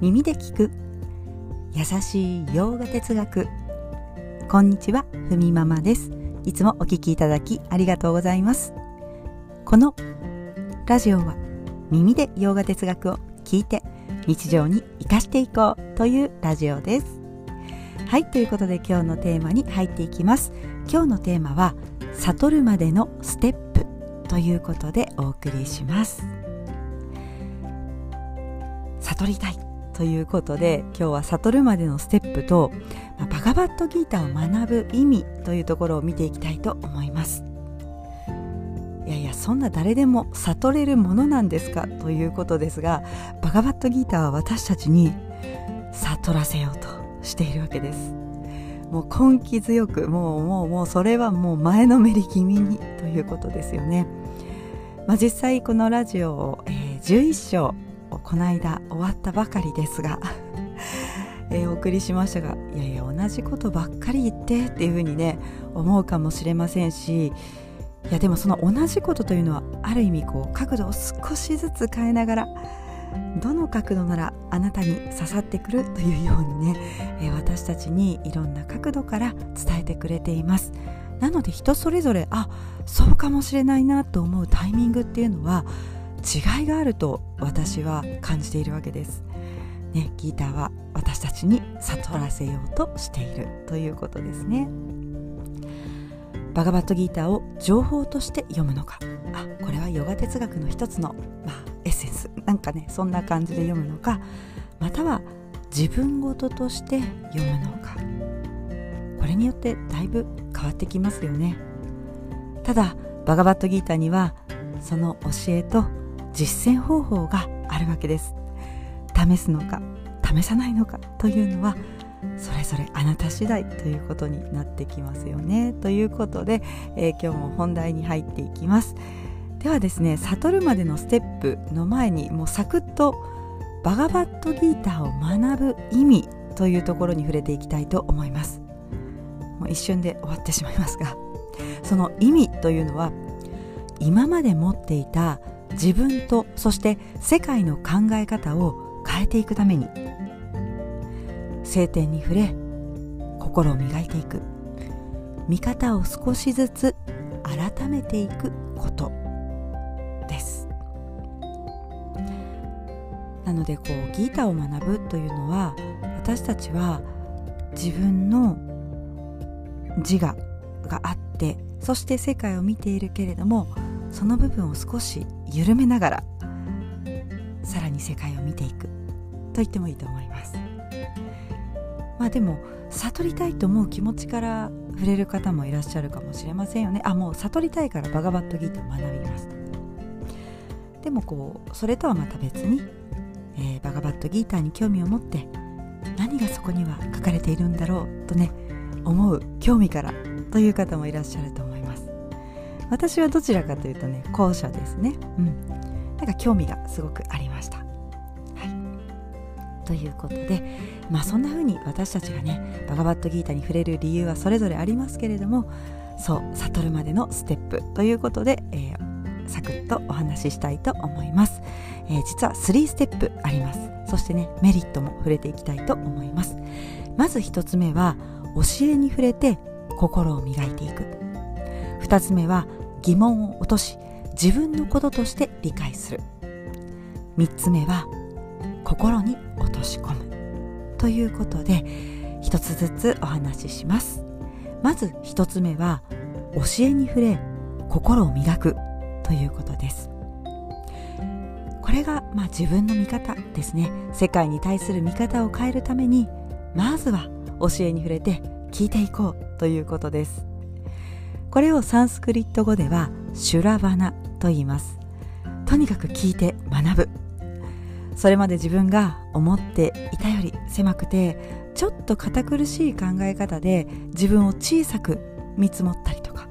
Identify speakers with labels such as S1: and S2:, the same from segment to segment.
S1: 耳で聞く。優しい洋画哲学。こんにちはふみママです。いつもお聞きいただきありがとうございます。このラジオは耳で洋画哲学を聞いて日常に生かしていこうというラジオです。はいということで今日のテーマに入っていきます。今日のテーマは悟るまでのステップということでお送りします。悟りたい。ということで今日は悟るまでのステップと、まあ、バガバットギーターを学ぶ意味というところを見ていきたいと思います。いやいやそんな誰でも悟れるものなんですかということですがバガバットギーターは私たちに悟らせようとしているわけです。もう根気強くもうもうもうそれはもう前のめり気味にということですよね、まあ、実際このラジオを、えー、11章この間終わったばかりですが えー、お送りしましたがいやいや同じことばっかり言ってっていうふうにね思うかもしれませんしいやでもその同じことというのはある意味こう角度を少しずつ変えながらどの角度ならあなたに刺さってくるというようにね、えー、私たちにいろんな角度から伝えてくれています。なので人それぞれあそうかもしれないなと思うタイミングっていうのは違いがあると私は感じているわけです。ね、ギターは私たちに悟らせようとしているということですね。バガバットギーターを情報として読むのか。あこれはヨガ哲学の一つの、まあ、エッセンス。なんかねそんな感じで読むのか。または自分事として読むのか。これによってだいぶ変わってきますよね。ただバガバットギーターにはその教えと実践方法があるわけです。試すのか試さないのかというのはそれぞれあなた次第ということになってきますよね。ということで、えー、今日も本題に入っていきます。ではですね悟るまでのステップの前にもうサクッとバガバットギーターを学ぶ意味というところに触れていきたいと思います。もう一瞬で終わってしまいますがその意味というのは今まで持っていた自分とそして世界の考え方を変えていくために聖典に触れ心を磨いていく。見方を少しずつ改めていくこと。です。なのでこうギータを学ぶというのは私たちは自分の自我があってそして世界を見ているけれどもその部分を少し緩めながらさらに世界を見ていくと言ってもいいと思います。まあでも悟りたいと思う気持ちから触れる方もいらっしゃるかもしれませんよね。あもう悟りたいからバガバットギータを学びます。でもこうそれとはまた別に、えー、バガバットギーターに興味を持って何がそこには書かれているんだろうとね思う興味からという方もいらっしゃると思います。私はどちらかというとね後者ですね。うん。なんか興味がすごくありました。はい。ということでまあそんな風に私たちがねバガバットギータに触れる理由はそれぞれありますけれどもそう悟るまでのステップということで、えー、サクッとお話ししたいと思います、えー、実は3ステップあります。そしてねメリットも触れていきたいと思います。まず1つ目は教えに触れて心を磨いていく。2つ目は疑問を落とし自分のこととして理解する。3つ目は心に落とし込む。ということで一つずつお話しします。まず一つ目は教えに触れ心を磨く。ということです。これがまあ自分の見方ですね。世界に対する見方を変えるためにまずは教えに触れて聞いていこう。ということです。これをサンスクリット語ではシュラバナと言います。とにかく聞いて学ぶ。それまで自分が思っていたより狭くてちょっと堅苦しい考え方で自分を小さく見積もったりとか。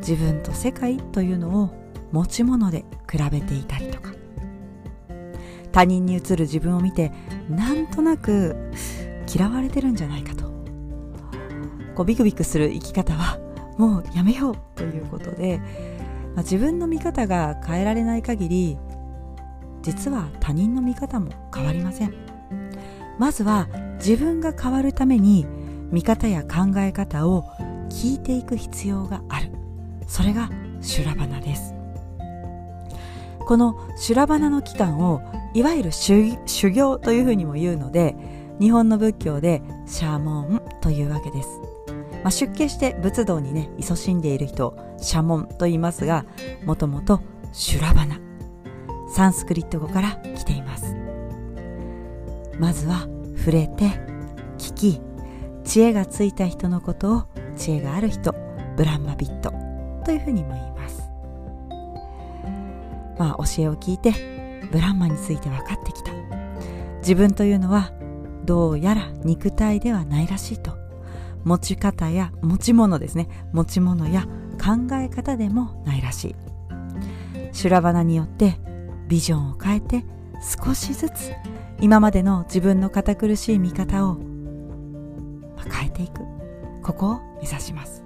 S1: 自分と世界というのを持ち物で比べていたりとか。他人に映る自分を見てなんとなく嫌われてるんじゃないかと。こうビクビクする生き方はもうやめようということで、まあ、自分の見方が変えられない限り実は他人の見方も変わりません。まずは自分が変わるために見方や考え方を聞いていく必要がある。それが修羅花です。この修羅花の期間をいわゆる修行というふうにも言うので日本の仏教でシャーモンというわけです、まあ、出家して仏道にね勤しんでいる人をシャモンと言いますがもともと修羅花サンスクリット語から来ています。まずは触れて聞き知恵がついた人のことを知恵がある人ブランマビットというふうにも言います。まあ教えを聞いてブランマについて分かってきた。自分というのはどうやら肉体ではないらしいと持ち方や持ち物ですね。持ち物や考え方でもないらしい。修羅花によってビジョンを変えて少しずつ今までの自分の堅苦しい見方を変えていく。ここを目指します。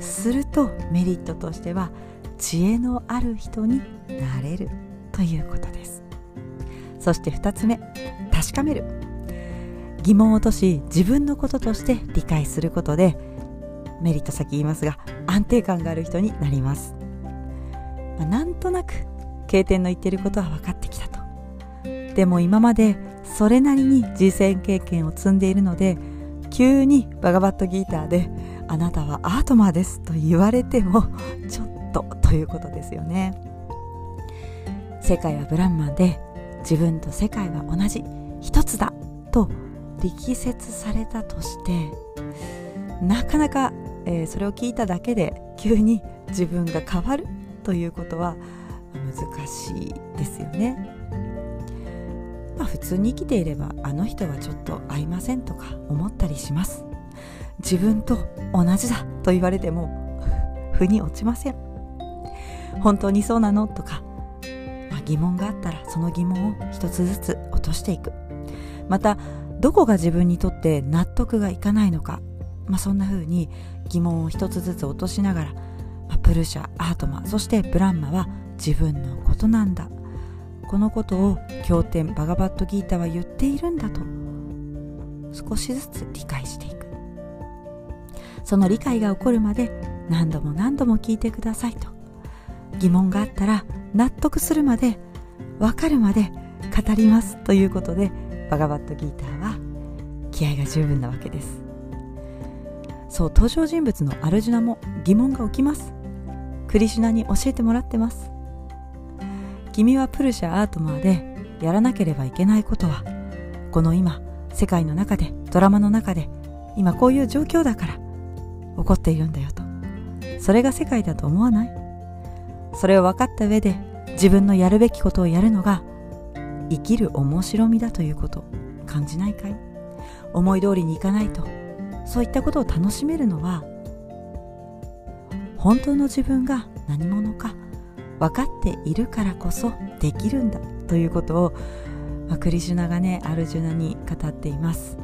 S1: するとメリットとしては知恵のある人になれるということです。そして2つ目確かめる。疑問を落とし自分のこととして理解することでメリット先言いますが安定感がある人になります、まあ、なんとなく経典の言ってることは分かってきたと。でも今までそれなりに実践経験を積んでいるので急にバガバットギーターであなたはアートマーですと言われてもちょっとということですよね。世界はブランマンで自分と世界は同じ。一つだと力説されたとしてなかなか、えー、それを聞いただけで急に自分が変わるということは難しいですよね。まあ、普通に生きていればあの人はちょっと合いませんとか思ったりします。自分と同じだと言われても腑に落ちません。本当にそうなのとか、まあ、疑問があったらその疑問を一つずつ落としていく。またどこが自分にとって納得がいかないのか、まあ、そんな風に疑問を一つずつ落としながら、まあ、プルシャアートマそしてブランマは自分のことなんだ。このことを経典バガバットギータは言っているんだと少しずつ理解していく。その理解が起こるまで何度も何度も聞いてくださいと。疑問があったら納得するまで分かるまで語りますということでバガバットギーターは気合が十分なわけです。そう登場人物のアルジュナも疑問が起きます。クリシュナに教えてもらってます。君はプルシャアートマーでやらなければいけないことはこの今世界の中でドラマの中で今こういう状況だから起こっているんだよと。それが世界だと思わない？それを分かった上で自分のやるべきことをやるのが生きる面白みだということ感じないかい？思い通りにいかないと。そういったことを楽しめるのは本当の自分が何者か分かっているからこそできるんだということを、まあ、クリシュナがねアルジュナに語っています、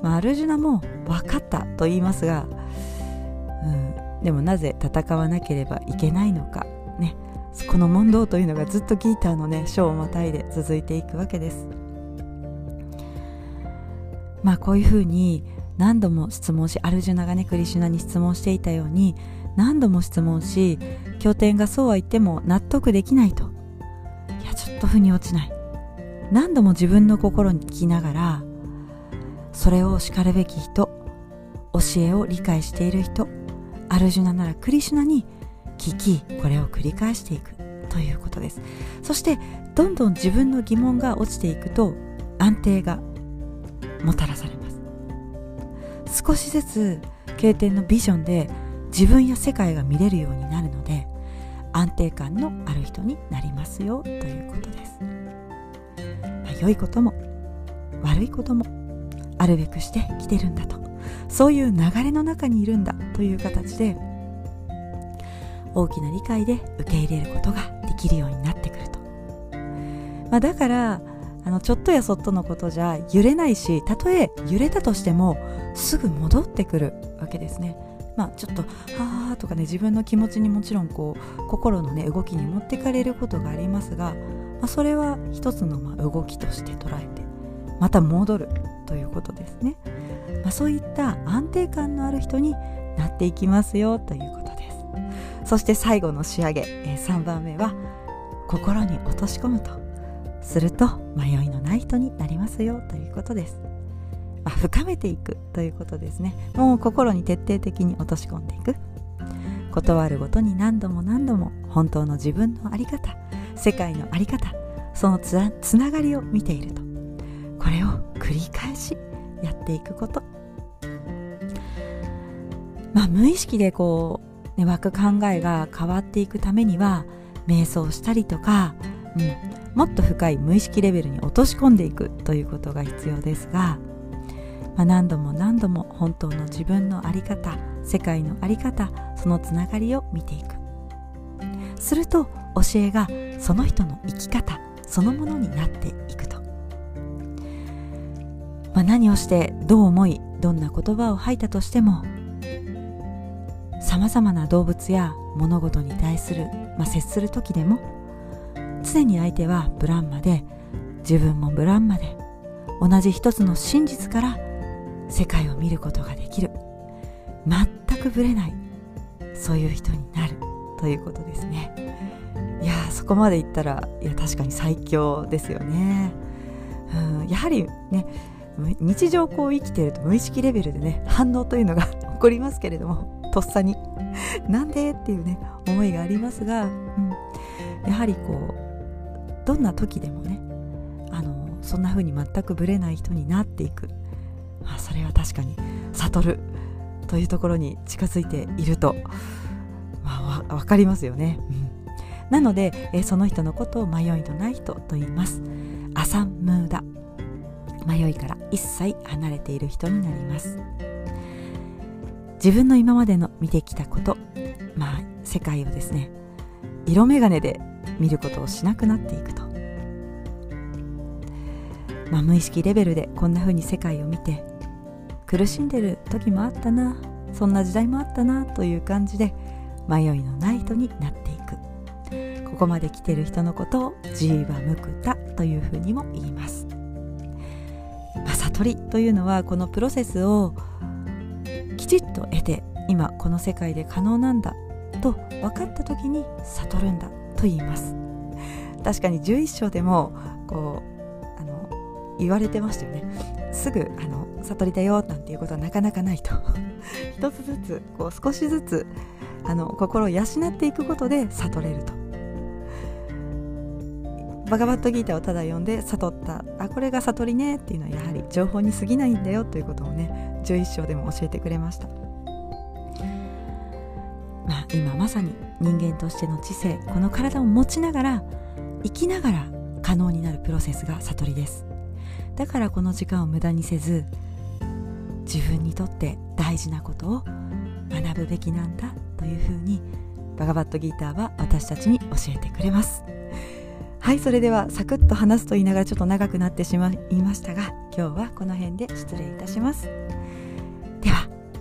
S1: まあ、アルジュナも分かったと言いますが、うん、でもなぜ戦わなければいけないのかねこの問答というのがずっとギーターのね章をまたいで続いていくわけです。まあこういうふうに何度も質問しアルジュナがねクリシュナに質問していたように何度も質問し経典がそうは言っても納得できないと。いやちょっと腑に落ちない。何度も自分の心に聞きながらそれをしかるべき人教えを理解している人アルジュナならクリシュナに聞きこれを繰り返していく。ということです。そしてどんどん自分の疑問が落ちていくと安定がもたらされます。少しずつ経典のビジョンで自分や世界が見れるようになるので安定感のある人になりますよということです、まあ、良いことも悪いこともあるべくしてきてるんだと。そういう流れの中にいるんだという形で大きな理解で受け入れることができるようになってくると、まあ、だからあのちょっとやそっとのことじゃ揺れないしたとえ揺れたとしてもすぐ戻ってくるわけですね。まあちょっと「はあ」とかね自分の気持ちにもちろんこう心のね動きに持ってかれることがありますがあ、それは一つのま動きとして捉えてまた戻るということですね、まあ、そういった安定感のある人になっていきますよということです。そして最後の仕上げ、え3番目は心に落とし込むと。すると迷いのない人になりますよということです、まあ、深めていくということですね。もう心に徹底的に落とし込んでいく。断るごとに何度も何度も本当の自分の在り方世界の在り方そのつながりを見ていると。これを繰り返しやっていくこと。まあ無意識でこう、ね、湧く考えが変わっていくためには瞑想したりとか、うん、もっと深い無意識レベルに落とし込んでいくということが必要ですが、まあ、何度も何度も本当の自分の在り方世界の在り方そのつながりを見ていく。すると教えがその人の生き方そのものになっていくと、まあ、何をしてどう思いどんな言葉を吐いたとしてもさまざまな動物や物事に対する、まあ、接する時でも常に相手はブランマで自分もブランマで同じ一つの真実から世界を見ることができる。全くぶれない。そういう人になる。ということですね。いやそこまで言ったらいや確かに最強ですよね、うん、やはりね日常こう生きてると無意識レベルでね反応というのが 起こりますけれどもとっさに。なんで？っていうね思いがありますが、うん、やはりこうどんな時でもねあのそんな風に全くぶれない人になっていく、まあ、それは確かに悟る。というところに近づいていると、まあ、分かりますよね、うん、なので、えその人のことを迷いのない人と言います。アサンムーダ迷いから一切離れている人になります。自分の今までの見てきたこと。まあ世界をですね色眼鏡で見ることをしなくなっていくと、まあ、無意識レベルでこんな風に世界を見て苦しんでる時もあったなそんな時代もあったなという感じで迷いのない人になっていく。ここまで来てる人のことをジーバムクタというふうにも言います、まあ、悟りというのはこのプロセスをきちっと得て今この世界で可能なんだと分かった時に悟るんだと言います。確かに11章でもこうあの言われてましたよね。すぐあの悟りだよなんていうことはなかなかないと。一つずつこう少しずつあの心を養っていくことで悟れると。バガバットギーターをただ読んで悟った。あこれが悟りねっていうのはやはり情報に過ぎないんだよということをね11章でも教えてくれました。まあ今まさに人間としての知性この体を持ちながら生きながら可能になるプロセスが悟りです。だからこの時間を無駄にせず自分にとって大事なことを学ぶべきなんだというふうにバガバットギーターは私たちに教えてくれます。はいそれではサクッと話すと言いながらちょっと長くなってしまいましたが今日はこの辺で失礼いたします。